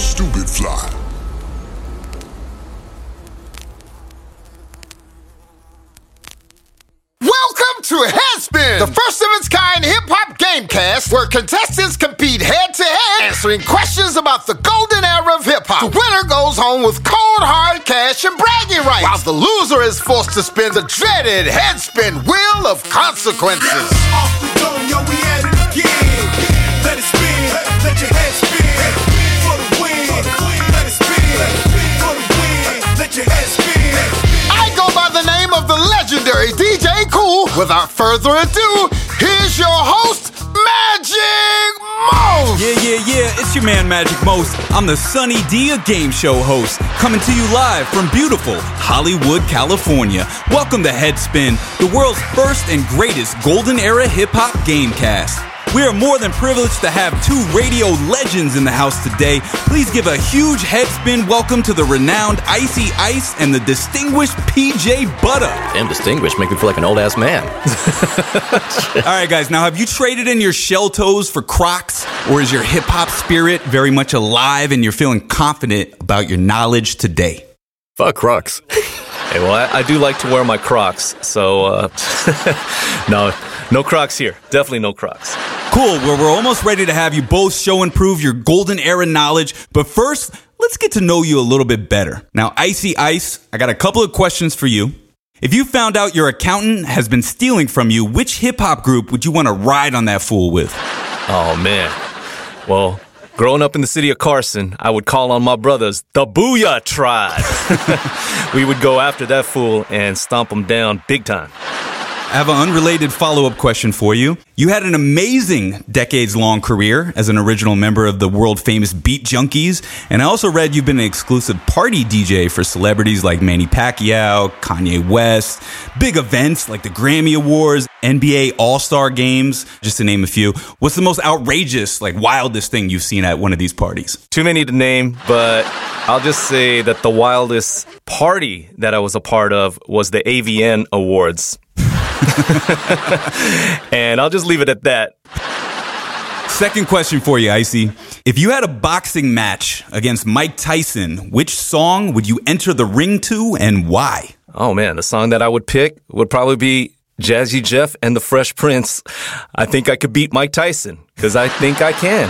Stupid Fly. Welcome to Headspin, the first of its kind hip hop gamecast where contestants compete head to head, answering questions about the golden era of hip hop. The winner goes home with cold hard cash and bragging rights, while the loser is forced to spin the dreaded Headspin wheel of consequences. Off the dome, yo, we at it again. Let it spin, let your head spin. Legendary DJ Kool. Without further ado, here's your host, Majik Most. Yeah, yeah, yeah, it's your man Majik Most. I'm the Sunny D, a game show host, coming to you live from beautiful Hollywood, California. Welcome to Headspin, the world's first and greatest golden era hip hop gamecast. We are more than privileged to have two radio legends in the house today. Please give a huge headspin welcome to the renowned Icey Ice and the distinguished PJ Butta. Damn distinguished, make me feel like an old ass man. All right, guys. Now, have you traded in your shell toes for Crocs, or is your hip hop spirit very much alive and you're feeling confident about your knowledge today? Fuck Crocs. Hey, well, I, I do like to wear my Crocs, so uh, no, no Crocs here. Definitely no Crocs. Cool. Well, we're almost ready to have you both show and prove your golden era knowledge. But first, let's get to know you a little bit better. Now, Icey Ice, I got a couple of questions for you. If you found out your accountant has been stealing from you, which hip hop group would you want to ride on that fool with? Oh man. Well, growing up in the city of Carson, I would call on my brothers, the Boo-Yaa Tribe. we would go after that fool and stomp him down big time. I have an unrelated follow up question for you. You had an amazing decades long career as an original member of the world famous Beat Junkies, and I also read you've been an exclusive party DJ for celebrities like Manny Pacquiao, Kanye West, big events like the Grammy Awards, NBA All Star Games, just to name a few. What's the most outrageous, like wildest thing you've seen at one of these parties? Too many to name, but I'll just say that the wildest party that I was a part of was the AVN Awards. and I'll just leave it at that. Second question for you, Icey. If you had a boxing match against Mike Tyson, which song would you enter the ring to and why? Oh man, the song that I would pick would probably be Jazzy Jeff and the Fresh Prince. I think I could beat Mike Tyson because I think I can.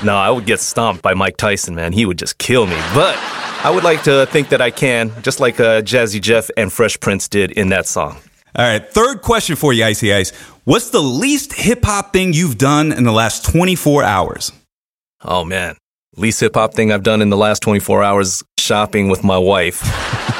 no, I would get stomped by Mike Tyson, man. He would just kill me. But I would like to think that I can, just like uh, Jazzy Jeff and Fresh Prince did in that song. All right, third question for you, Icey Ice. What's the least hip hop thing you've done in the last 24 hours? Oh man, least hip hop thing I've done in the last 24 hours shopping with my wife.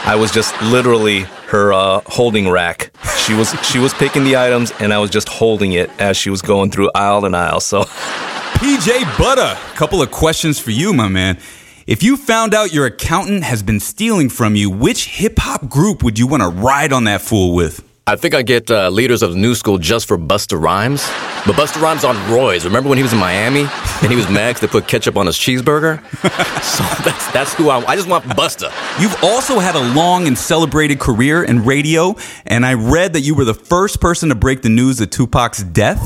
I was just literally her uh, holding rack. She was she was picking the items and I was just holding it as she was going through aisle and aisle. So PJ Butta, couple of questions for you, my man. If you found out your accountant has been stealing from you, which hip hop group would you want to ride on that fool with? I think I get uh, leaders of the new school just for Busta Rhymes. But Busta Rhymes on Roy's. Remember when he was in Miami and he was mad 'cause they put ketchup on his cheeseburger? so that's that's who I. I just want Busta. You've also had a long and celebrated career in radio, and I read that you were the first person to break the news of Tupac's death.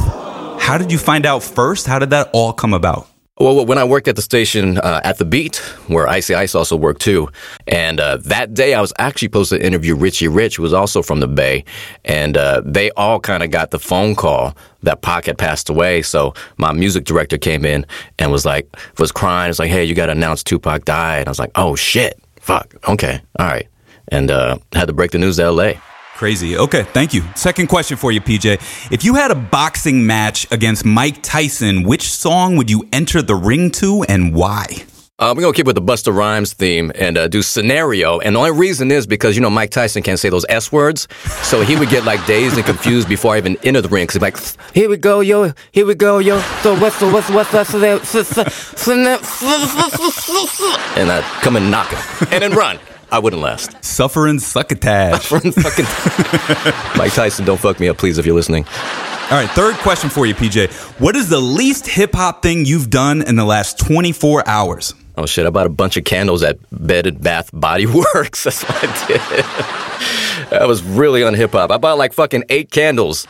How did you find out first? How did that all come about? Well, when I worked at the station uh, at the Beat, where Icey Ice also worked too, and uh, that day I was actually supposed to interview Richie Rich, who was also from the Bay, and uh, they all kind of got the phone call that Pac had passed away. So my music director came in and was like, was crying. It's like, hey, you got to announce Tupac died. And I was like, oh shit, fuck, okay, all right, and uh, had to break the news to L.A. Crazy. Okay, thank you. Second question for you, PJ. If you had a boxing match against Mike Tyson, which song would you enter the ring to and why? Uh, we're gonna keep with the Busta Rhymes theme and uh, do scenario. And the only reason is because you know Mike Tyson can't say those S words, so he would get like dazed and confused before I even enter the ring. Cause he'd be like, "Here we go, yo. Here we go, yo. So what's the what's what's that? And I'd come and knock him, and then run. I wouldn't last. Suffer and succotash. Fucking Mike Tyson, don't fuck me up, please, if you're listening. All right, third question for you, PJ. What is the least hip hop thing you've done in the last 24 hours? Oh shit! I bought a bunch of candles at Bed and Bath Body Works. That's what I did. that was really on hip hop. I bought like fucking eight candles.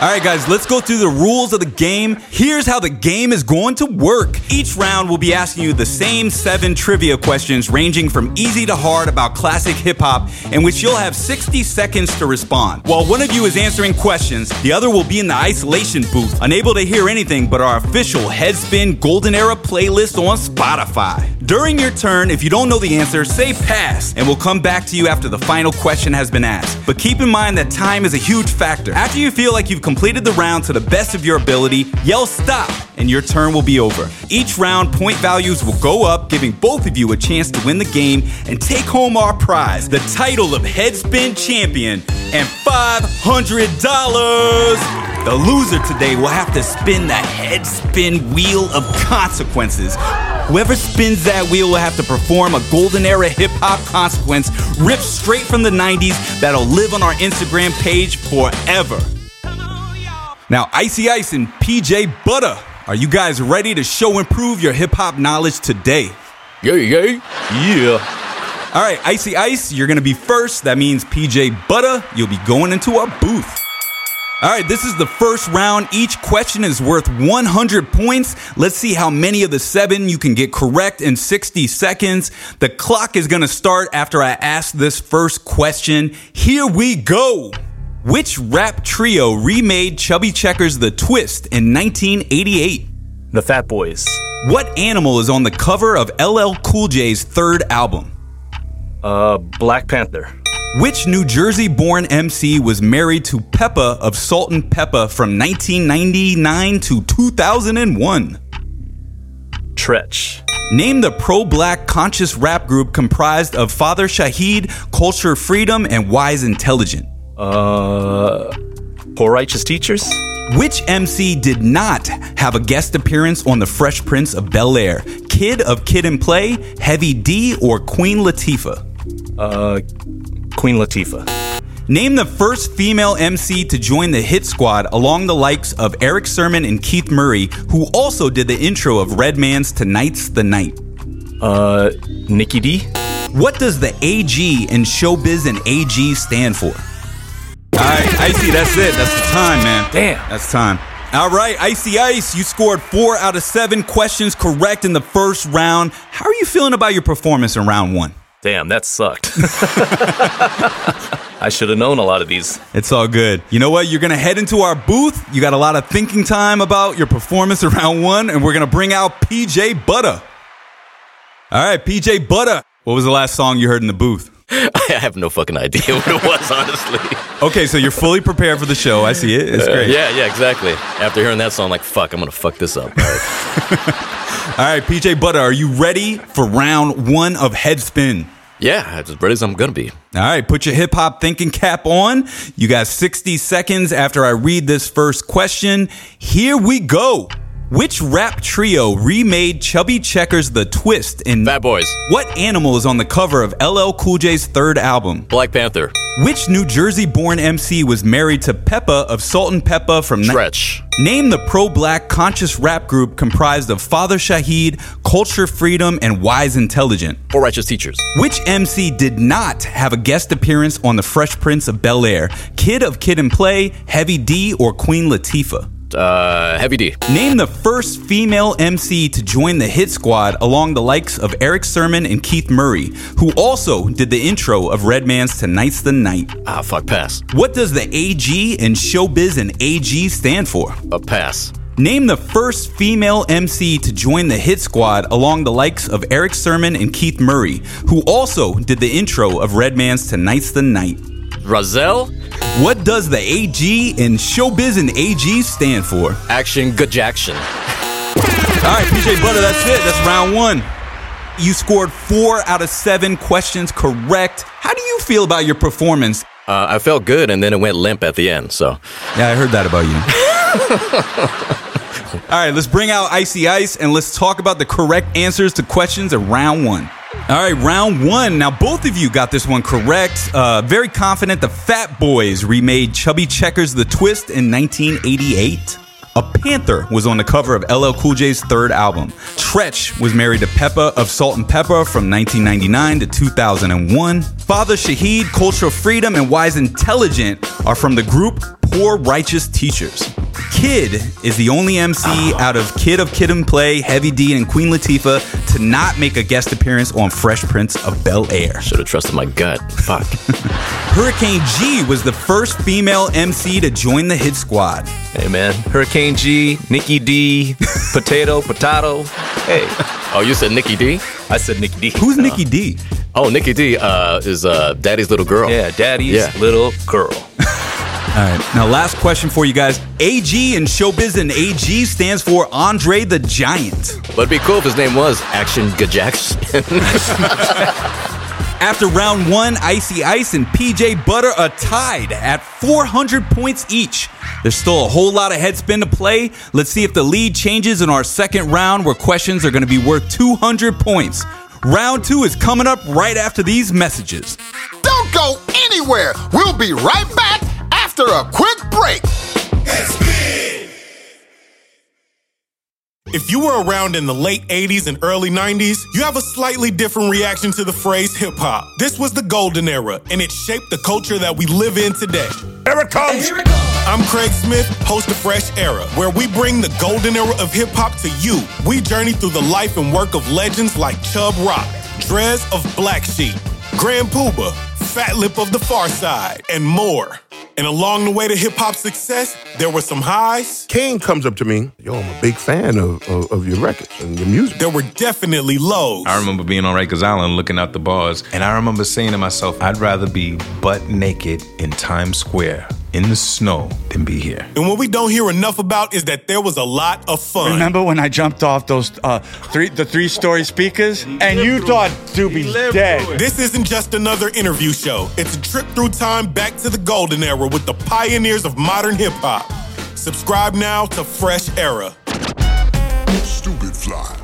All right, guys, let's go through the rules of the game. Here's how the game is going to work. Each round we'll be asking you the same seven trivia questions, ranging from easy to hard about classic hip hop, in which you'll have 60 seconds to respond. While one of you is answering questions, the other will be in the isolation booth, unable to hear anything but our official Headspin Golden Era playlist on Spotify. During your turn, if you don't know the answer, say pass, and we'll come back to you after the final question has been asked. But keep in mind that time is a huge factor. After you feel like you've completed the round to the best of your ability, yell stop, and your turn will be over. Each round, point values will go up, giving both of you a chance to win the game and take home our prize, the title of Headspin Champion, and $500. The loser today will have to spin the Headspin Wheel of Consequences. Whoever spins that wheel will have to perform a golden era hip hop consequence ripped straight from the 90s that'll live on our Instagram page forever. Now, Icey Ice and PJ Butta, are you guys ready to show and prove your hip hop knowledge today? Yay, yay. Yeah. All right, Icey Ice, you're gonna be first. That means PJ Butta, you'll be going into our booth. All right, this is the first round. Each question is worth 100 points. Let's see how many of the seven you can get correct in 60 seconds. The clock is gonna start after I ask this first question. Here we go. Which rap trio remade Chubby Checker's The Twist in 1988? The Fat Boys. What animal is on the cover of LL Cool J's third album? Uh, Black Panther. Which New Jersey born MC was married to Pepa of Salt and Pepa from 1999 to 2001? Treach. Name the pro black conscious rap group comprised of Father Shaheed, Culture Freedom, and Wise Intelligent. Uh, Poor Righteous Teachers. Which MC did not have a guest appearance on The Fresh Prince of Bel Air? Kid of Kid and Play, Heavy D, or Queen Latifah? Uh, Queen Latifah. Name the first female MC to join the hit squad along the likes of Erick Sermon and Keith Murray, who also did the intro of Redman's Tonight's the Night. Uh, Nikki D. What does the AG in showbiz and AG stand for? All right, Icey, that's it. That's the time, man. Damn. That's time. All right, Icey Ice, you scored four out of seven questions correct in the first round. How are you feeling about your performance in round one? Damn, that sucked. I should have known a lot of these. It's all good. You know what? You're going to head into our booth. You got a lot of thinking time about your performance in round one, and we're going to bring out PJ Butta. All right, PJ Butta. What was the last song you heard in the booth? I have no fucking idea what it was, honestly. Okay, so you're fully prepared for the show. I see it. It's uh, great. Yeah, yeah, exactly. After hearing that song, like, fuck, I'm gonna fuck this up. All right. All right, PJ Butta, are you ready for round one of Headspin? yeah, as ready as I'm gonna be. All right, put your hip hop thinking cap on. You got 60 seconds after I read this first question. Here we go. Which rap trio remade Chubby Checker's The Twist in Fat Boys, What animal is on the cover of LL Cool J's third album? Black Panther, Which New Jersey born MC was married to Pepa of Salt and Pepa from ni- Stretch, Name the pro black conscious rap group comprised of Father Shaheed, Culture Freedom, and Wise Intelligent. Poor Righteous Teachers, Which MC did not have a guest appearance on The Fresh Prince of Bel Air? Kid of Kid and Play, Heavy D, or Queen Latifah? Uh, Heavy D, Name the first female MC to join the hit squad along the likes of Erick Sermon and Keith Murray, who also did the intro of Redman's Tonight's the Night. ah, fuck, pass, What does the AG in showbiz and AG stand for? a pass, Name the first female MC to join the hit squad along the likes of Erick Sermon and Keith Murray, who also did the intro of Redman's Tonight's the Night. Razel, What does the AG in showbiz and AG stand for? Action, Gajaction, All right, PJ Butta, that's it. That's round one. You scored four out of seven questions correct. How do you feel about your performance? uh, I felt good, and then it went limp at the end. So, Yeah, I heard that about you. All right, let's bring out Icey Ice and let's talk about the correct answers to questions of round one. All right, round one. Now, both of you got this one correct. Uh, very confident the Fat Boys remade Chubby Checker's The Twist in 1988. A panther was on the cover of LL Cool J's third album. Treach was married to Pepa of Salt and Pepa from 1999 to 2001. Father Shaheed, Cultural Freedom, and Wise Intelligent are from the group poor righteous teachers. Kid is the only MC out of Kid of Kid and Play, Heavy D, and Queen Latifah to not make a guest appearance on Fresh Prince of Bel Air. Should have trusted my gut. Fuck. Hurricane G was the first female MC to join the hit squad. Hey, man. Hurricane G, Nikki D, Potato, Potato. Hey, oh, you said Nikki D? I said Nikki D. Who's Nikki D? Oh, Nikki D uh, is uh, Daddy's little girl. Yeah, Daddy's Yeah. little girl. All right. Now, last question for you guys. AG in showbiz and AG stands for Andre the Giant. But it'd be cool if his name was Action Gajax. After round one, Icey Ice and PJ Butta are tied at 400 points each. There's still a whole lot of headspin to play. Let's see if the lead changes in our second round, where questions are going to be worth 200 points. Round two is coming up right after these messages. Don't go anywhere. We'll be right back after a quick break. If you were around in the late 80s and early 90s, you have a slightly different reaction to the phrase hip hop. This was the golden era, and it shaped the culture that we live in today. Here it comes! I'm Craig Smith, host of Fresh Era, where we bring the golden era of hip hop to you. We journey through the life and work of legends like Chubb Rock, Dres of Black Sheep, Grand Puba, Fat Lip of the Pharcyde, and more. And along the way to hip hop success, there were some highs, King comes up to me, yo, I'm a big fan of, of, of your records and your music. there were definitely lows. I remember being on Rikers Island looking out the bars, and I remember saying to myself, I'd rather be butt naked in Times Square in the snow than be here. And what we don't hear enough about is that there was a lot of fun. Remember when I jumped off those uh, three the three story speakers and you thought Doobie's dead? This isn't just another interview show. It's a trip through time back to the golden era with the pioneers of modern hip hop. Subscribe now to Fresh Era. Stupid fly.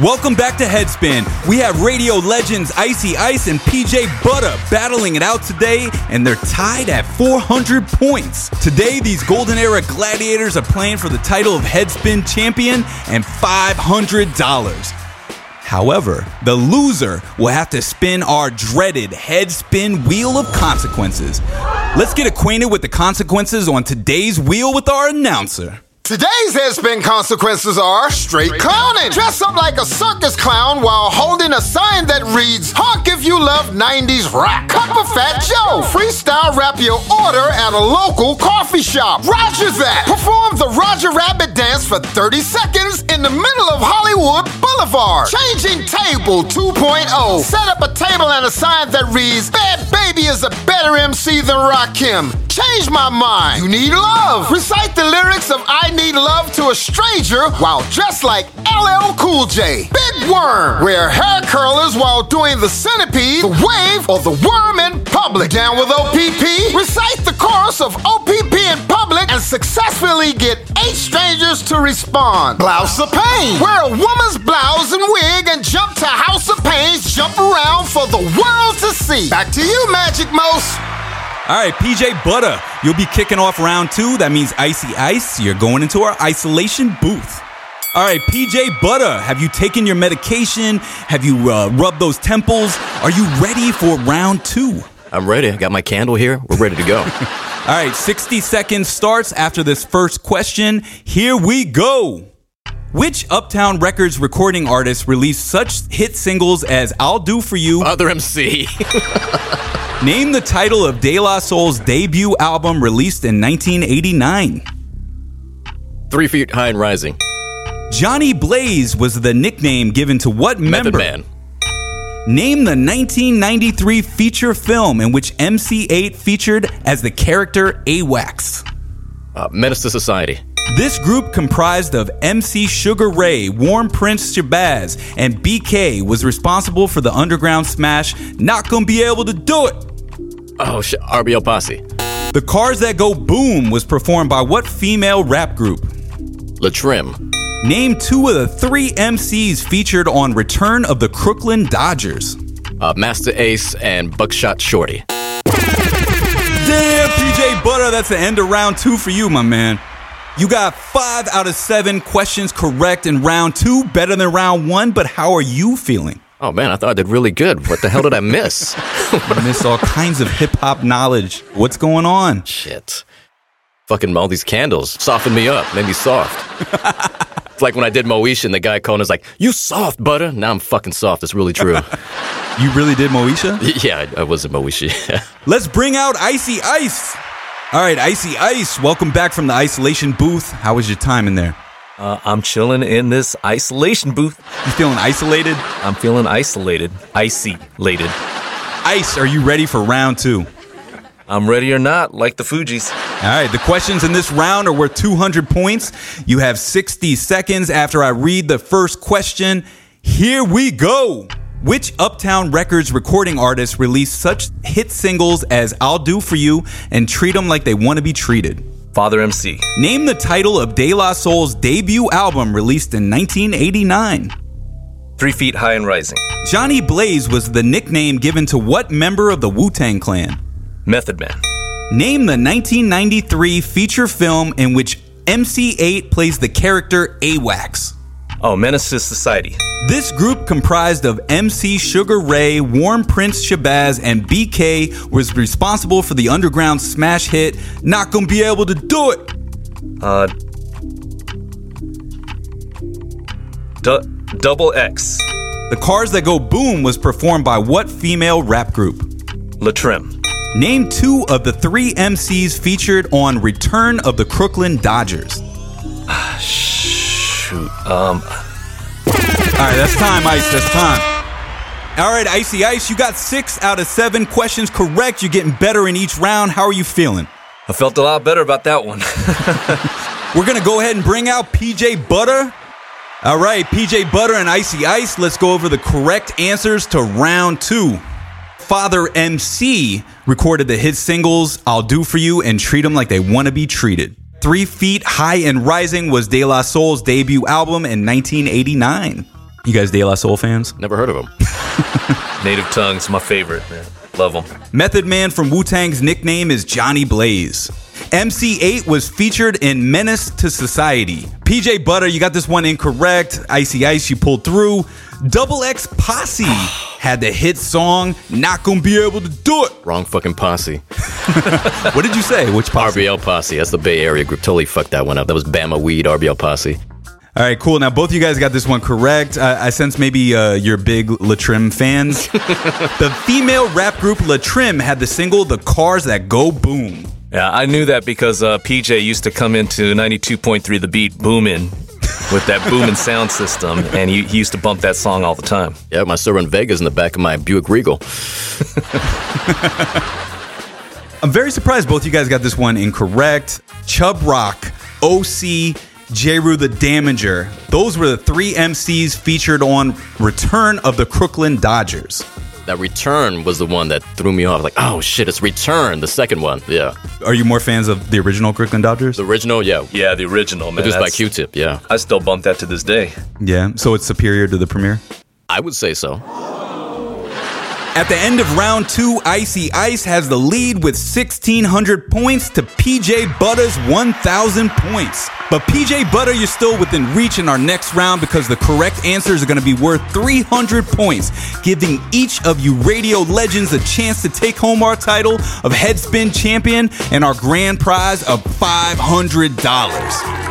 Welcome back to Headspin. We have radio legends Icey Ice and PJ Butta battling it out today, and they're tied at 400 points. Today, these Golden Era Gladiators are playing for the title of Headspin Champion and $500. However, the loser will have to spin our dreaded Headspin Wheel of Consequences. Let's get acquainted with the consequences on today's wheel with our announcer. Today's headspin consequences are straight clowning. Dress up like a circus clown while holding a sign that reads, Honk if you love 90s rock. Cup of Fat Joe. Freestyle rap your order at a local coffee shop. Roger that. Perform the Roger Rabbit dance for 30 seconds in the middle of Hollywood Boulevard. Changing Table 2.0. Set up a table and a sign that reads, Bhad Bhabie is a better MC than Rakim. Change my mind. You need love. Recite the lyrics of I Need Love to a stranger while dressed like LL Cool J. Big Worm. Wear hair curlers while doing the centipede, the wave, or the worm in public. Down with OPP? Recite the chorus of OPP in public and successfully get eight strangers to respond. Blouse of Pain. Wear a woman's blouse and wig and jump to House of Pains. Jump around for the world to see. Back to you, Majik Most. All right, PJ Butta, you'll be kicking off round two. That means Icey Ice. You're going into our isolation booth. All right, PJ Butta, have you taken your medication? Have you uh, rubbed those temples? Are you ready for round two? I'm ready. I got my candle here. We're ready to go. All right, 60 seconds starts after this first question. Here we go. Which Uptown Records recording artist released such hit singles as I'll Do For You? Other MC. Name the title of De La Soul's debut album released in 1989. Three Feet High and Rising. Johnny Blaze was the nickname given to what Method member? Man. Name the 1993 feature film in which MC Eiht featured as the character A-Wax. Uh, Menace to Society. This group comprised of MC Sugar Ray, Warm Prince Shabazz, and BK was responsible for the underground smash Not Gonna Be Able to Do It. Oh, shit. RBL Posse. The Cars That Go Boom was performed by what female rap group? L'Trimm. Name two of the three MCs featured on Return of the Crooklyn Dodgers. Uh, Masta Ace and Buckshot Shorty. Damn, PJ Butta, that's the end of round two for you, my man. You got five out of seven questions correct in round two, better than round one, but how are you feeling? Oh man, I thought I did really good. What the hell did I miss? I missed all kinds of hip hop knowledge. What's going on? Shit. Fucking all these candles softened me up, made me soft. it's like when I did Moesha and the guy calling us like, "You soft, butter." Now I'm fucking soft. It's really true. You really did Moesha? yeah, I, I was a Moesha. Let's bring out Icey Ice. All right, Icey Ice, welcome back from the isolation booth. How was your time in there? Uh, I'm chilling in this isolation booth. You feeling isolated? I'm feeling isolated. Icy-lated. Ice, are you ready for round two? I'm ready or not, like the Fugees. All right, the questions in this round are worth 200 points. You have 60 seconds after I read the first question. Here we go. Which Uptown Records recording artist released such hit singles as I'll Do For You and Treat 'em Like They Want to Be Treated? Father MC. Name the title of De La Soul's debut album released in 1989. Three Feet High and Rising. Johnny Blaze was the nickname given to what member of the Wu Tang Clan? Method Man. Name the 1993 feature film in which MC Eiht plays the character A-Wax. Oh, Menace to Society. This group comprised of MC Sugar Ray, Warm Prince Shabazz, and BK was responsible for the underground smash hit Not Gonna Be Able to Do It. Uh. Du- Double X. The Cars That Go Boom was performed by what female rap group? L'Trimm. Name two of the three MCs featured on Return of the Crooklyn Dodgers. Shoot. Um. All right, that's time, Ice. That's time. All right, Icey Ice, you got six out of seven questions correct. You're getting better in each round. How are you feeling? I felt a lot better about that one. We're going to go ahead and bring out PJ Butta. All right, PJ Butta and Icey Ice, let's go over the correct answers to round two. Father MC recorded the hit singles I'll Do For You and Treat 'em Like They Want to Be Treated. Three Feet High and Rising was De La Soul's debut album in 1989. You guys De La Soul fans? Never heard of him. Native Tongue's my favorite, man. Love them. Method Man from Wu Tang's nickname is Johnny Blaze. MC Eiht was featured in Menace to Society. PJ Butta, you got this one incorrect. Icey Ice, you pulled through. Double X Posse had the hit song Not Gonna Be Able to Do It. Wrong fucking posse. What did you say? Which posse? RBL Posse. That's the Bay Area group. Totally fucked that one up. That was Bama Weed, RBL Posse. All right, cool. Now both of you guys got this one correct. I, I sense maybe uh, you're big L'Trimm fans. the female rap group L'Trimm had the single "The Cars That Go Boom." Yeah, I knew that because uh, PJ used to come into 92.3 The Beat booming with that booming sound system, and he, he used to bump that song all the time. Yeah, my server in Vegas in the back of my Buick Regal. I'm very surprised both you guys got this one incorrect. Chubb Rock, OC, Jeru the Damaja. Those were the three MCs featured on Return of the Crooklyn Dodgers. That return was the one that threw me off. Like, oh shit, it's return, the second one. Yeah. Are you more fans of the original Crooklyn Dodgers? The original, yeah. Yeah, the original, man. Produced by Q-Tip, yeah. I still bump that to this day. Yeah, so it's superior to the premiere? I would say so. At the end of round two, Icey Ice has the lead with 1,600 points to PJ Butta's 1,000 points. But PJ Butta, you're still within reach in our next round because the correct answers are going to be worth 300 points, giving each of you radio legends a chance to take home our title of Headspin Champion and our grand prize of $500.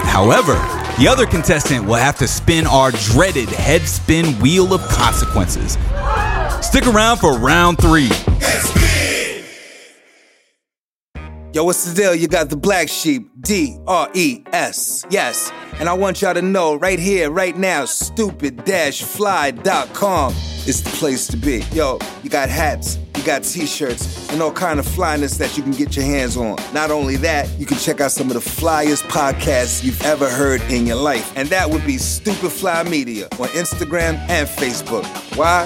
However, the other contestant will have to spin our dreaded Headspin Wheel of Consequences. Stick around for round three. Yo, what's the deal? You got the black sheep, D R E S. Yes. And I want y'all to know right here, right now, stupid fly.com is the place to be. Yo, you got hats, you got t shirts, and all kind of flyness that you can get your hands on. Not only that, you can check out some of the flyest podcasts you've ever heard in your life. And that would be Stupid Fly Media on Instagram and Facebook. Why?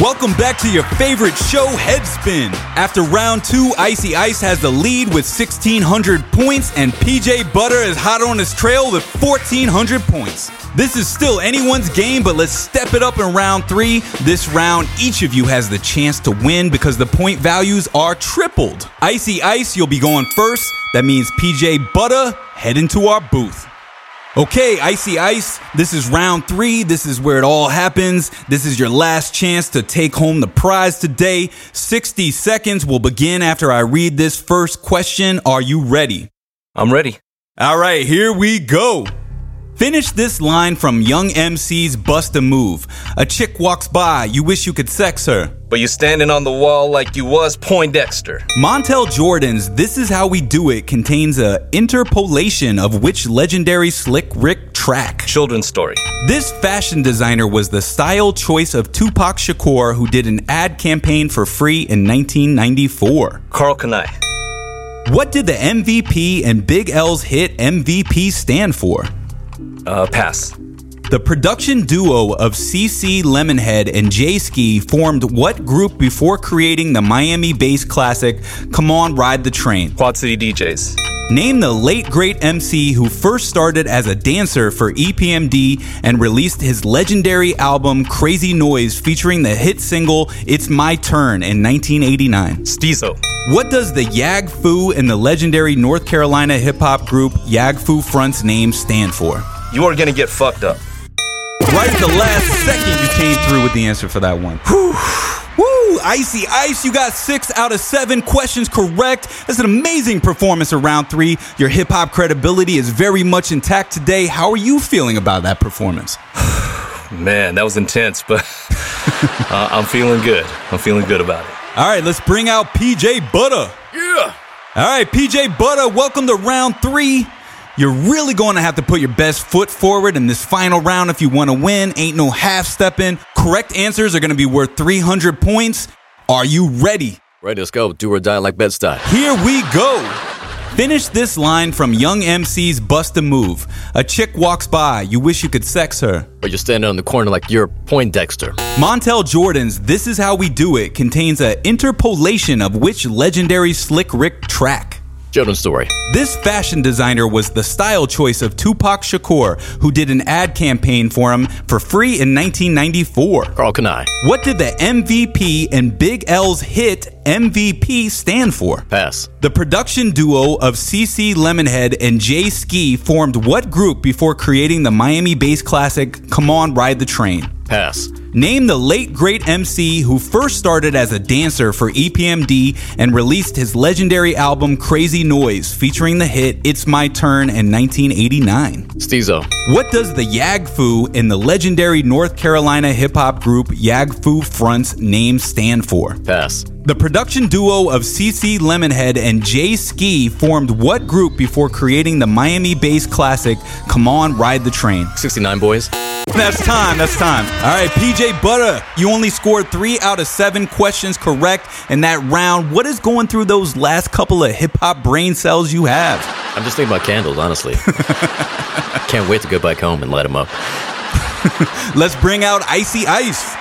Welcome back to your favorite show, Headspin. After round two, Icey Ice has the lead with 1,600 points, and PJ Butta is hot on his trail with 1,400 points. This is still anyone's game, but let's step it up in round three. This round, each of you has the chance to win because the point values are tripled. Icey Ice, you'll be going first. That means PJ Butta, head into our booth. Okay, Icey Ice, this is round three. This is where it all happens. This is your last chance to take home the prize today. 60 seconds will begin after I read this first question. Are you ready? I'm ready. All right, here we go. Finish this line from Young MC's Bust a Move. A chick walks by, you wish you could sex her. But you're standing on the wall like you was Poindexter. Montel Jordan's This Is How We Do It contains a interpolation of which legendary Slick Rick track? Children's story. This fashion designer was the style choice of Tupac Shakur, who did an ad campaign for free in 1994. Karl Kani. What did the MVP and Big L's hit MVP stand for? Uh, pass. The production duo of CC Lemonhead and J Ski formed what group before creating the Miami based classic Come On Ride the Train? Quad City DJs. Name the late great MC who first started as a dancer for EPMD and released his legendary album Crazy Noise featuring the hit single It's My Turn in 1989. Stezo. What does the Yaggfu and the legendary North Carolina hip hop group Yaggfu Front's name stand for? You are gonna get fucked up. Right at the last second, you came through with the answer for that one. Whew. Woo! Icey Ice, you got six out of seven questions correct. That's an amazing performance in round three. Your hip hop credibility is very much intact today. How are you feeling about that performance? Man, that was intense, but uh, I'm feeling good. I'm feeling good about it. All right, let's bring out PJ Butta. Yeah. All right, PJ Butta, welcome to round three. You're really going to have to put your best foot forward in this final round if you want to win. Ain't no half stepping. Correct answers are going to be worth 300 points. Are you ready? Ready, let's go. Do or die like Bed-Stuy. Here we go. Finish this line from Young MC's Bust a Move. A chick walks by, you wish you could sex her. Or you're standing on the corner like you're Poindexter. Montel Jordan's This Is How We Do It contains an interpolation of which legendary Slick Rick track? Children's story. This fashion designer was the style choice of Tupac Shakur, who did an ad campaign for him for free in 1994. Karl Kani. What did the MVP and Big L's hit MVP stand for? Pass. The production duo of CC Lemonhead and Jay Ski formed what group before creating the Miami based classic Come On Ride the Train? Pass. Name the late great MC who first started as a dancer for EPMD and released his legendary album Crazy Noise, featuring the hit It's My Turn in 1989. Stezo. What does the Yaggfu in the legendary North Carolina hip hop group Yaggfu Front's name stand for? Pass. The production duo of CC Lemonhead and Jay Ski formed what group before creating the Miami based classic Come On Ride the Train? 69 Boyz. That's time. That's time. All right, PJ Butta, you only scored three out of seven questions correct in that round. What is going through those last couple of hip hop brain cells you have? I'm just thinking about candles, honestly. Can't wait to go back home and light them up. Let's bring out Icey Ice.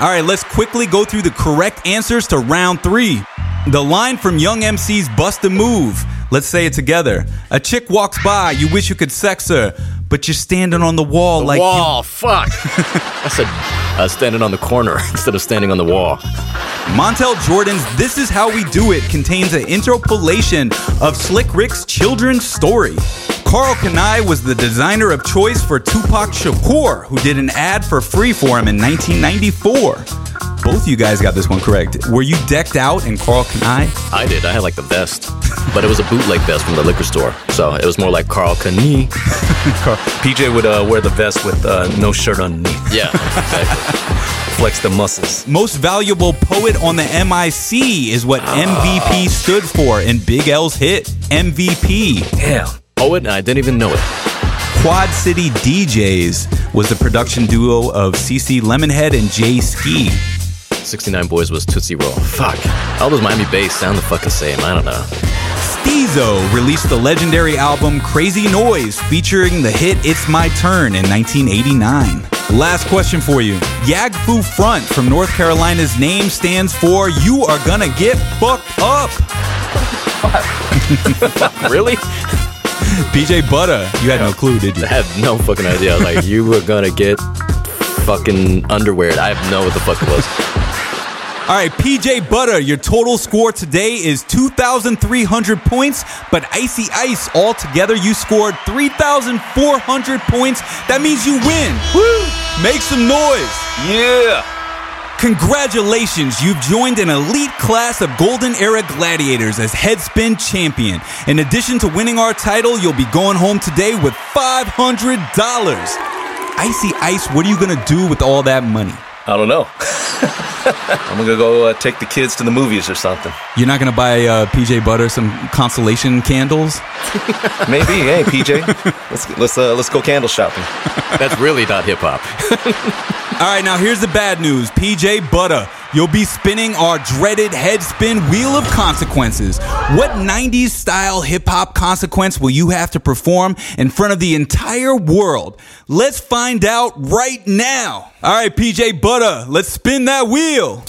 All right, let's quickly go through the correct answers to round three. The line from Young MC's Bust a Move. Let's say it together. A chick walks by, you wish you could sex her, but you're standing on the wall The like you- wall, fuck. I said uh, standing on the corner instead of standing on the wall. Montel Jordan's This Is How We Do It contains an interpolation of Slick Rick's children's story. Karl Kani was the designer of choice for Tupac Shakur, who did an ad for Freeform in 1994. Both you guys got this one correct. Were you decked out in Karl Kani? I did. I had like the vest, but it was a bootleg vest from the liquor store. So it was more like Carl Kani. PJ would uh, wear the vest with uh, no shirt underneath. Yeah, exactly. Flex the muscles. Most valuable poet on the MIC is what MVP stood for in Big L's hit. MVP. Damn. Poet, I didn't even know it. Quad City DJs was the production duo of CC Lemonhead and Jay Ski. 69 Boyz was Tootsie Roll. Fuck. All those Miami bass sound the fucking same. I don't know. Stezo released the legendary album Crazy Noise featuring the hit It's My Turn in 1989. Last question for you. Yaggfu Front from North Carolina's name stands for You Are Gonna Get Fucked Up. really? PJ Butta, you had no clue, did you? I had no fucking idea. Like, you were gonna get fucking underwear. I have no what the fuck it was. All right, PJ Butta, your total score today is 2,300 points, but Icey Ice altogether, you scored 3,400 points. That means you win. Woo! Make some noise. Yeah. Congratulations, you've joined an elite class of Golden Era Gladiators as Headspin Champion. In addition to winning our title, you'll be going home today with $500. Icey Ice, what are you gonna do with all that money? I don't know. I'm gonna go uh, take the kids to the movies or something. You're not gonna buy uh, PJ Butta some consolation candles? Maybe. Hey, PJ, let's let's uh, let's go candle shopping. That's really not hip hop. All right, now here's the bad news. PJ Butta, you'll be spinning our dreaded headspin wheel of consequences. What 90s style hip hop consequence will you have to perform in front of the entire world? Let's find out right now. All right, PJ Butta, let's spin that wheel.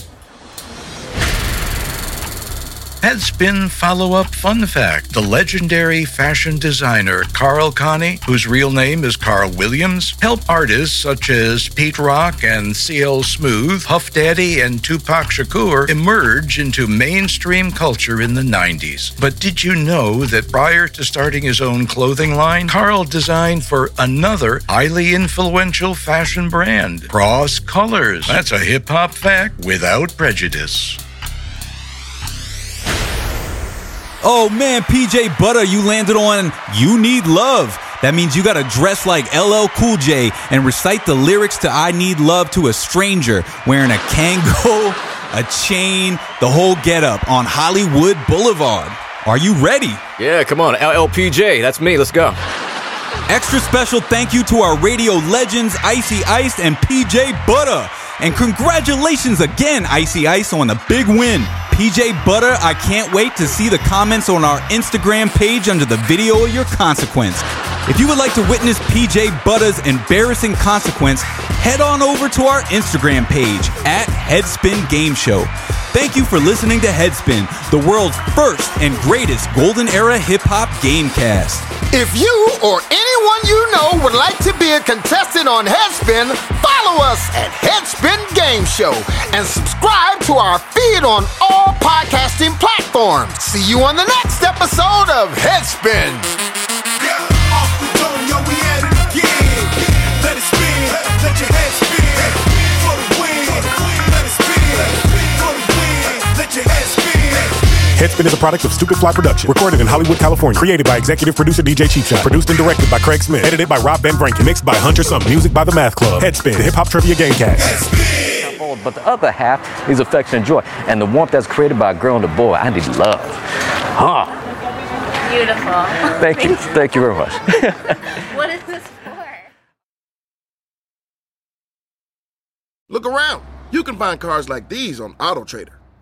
Headspin follow up fun fact. The legendary fashion designer Karl Kani, whose real name is Carl Williams, helped artists such as Pete Rock and CL Smooth, Puff Daddy, and Tupac Shakur emerge into mainstream culture in the 90s. But did you know that prior to starting his own clothing line, Carl designed for another highly influential fashion brand, Cross Colours? That's a hip hop fact without prejudice. Oh man, PJ Butta, you landed on You Need Love. That means you gotta dress like LL Cool J and recite the lyrics to I Need Love to a stranger wearing a Kango, a chain, the whole getup on Hollywood Boulevard. Are you ready? Yeah, come on. LLPJ, that's me. Let's go. Extra special thank you to our radio legends, Icey Ice and PJ Butta. And congratulations again, Icey Ice, on the big win. PJ Butta, I can't wait to see the comments on our Instagram page under the video of your consequence. If you would like to witness PJ Butta's embarrassing consequence, head on over to our Instagram page at Headspin Game Show. Thank you for listening to Headspin, the world's first and greatest golden era hip hop gamecast. If you or anyone you know would like to be a contestant on Headspin, follow us at Headspin Game Show and subscribe to our feed on all podcasting platforms. See you on the next episode of Headspin. Headspin is a product of Stupid Fly Production. Recorded in Hollywood, California. Created by executive producer DJ Cheap Shot. Produced and directed by Craig Smith. Edited by Rob Van Branken. Mixed by Hunter Sum. Music by The Math Club. Headspin, the hip hop trivia gamecast. But the other half is affection and joy. And the warmth that's created by a girl and a boy, I need love. Huh. Beautiful. Thank you. Thank you very much. what is this for? Look around. You can find cars like these on AutoTrader.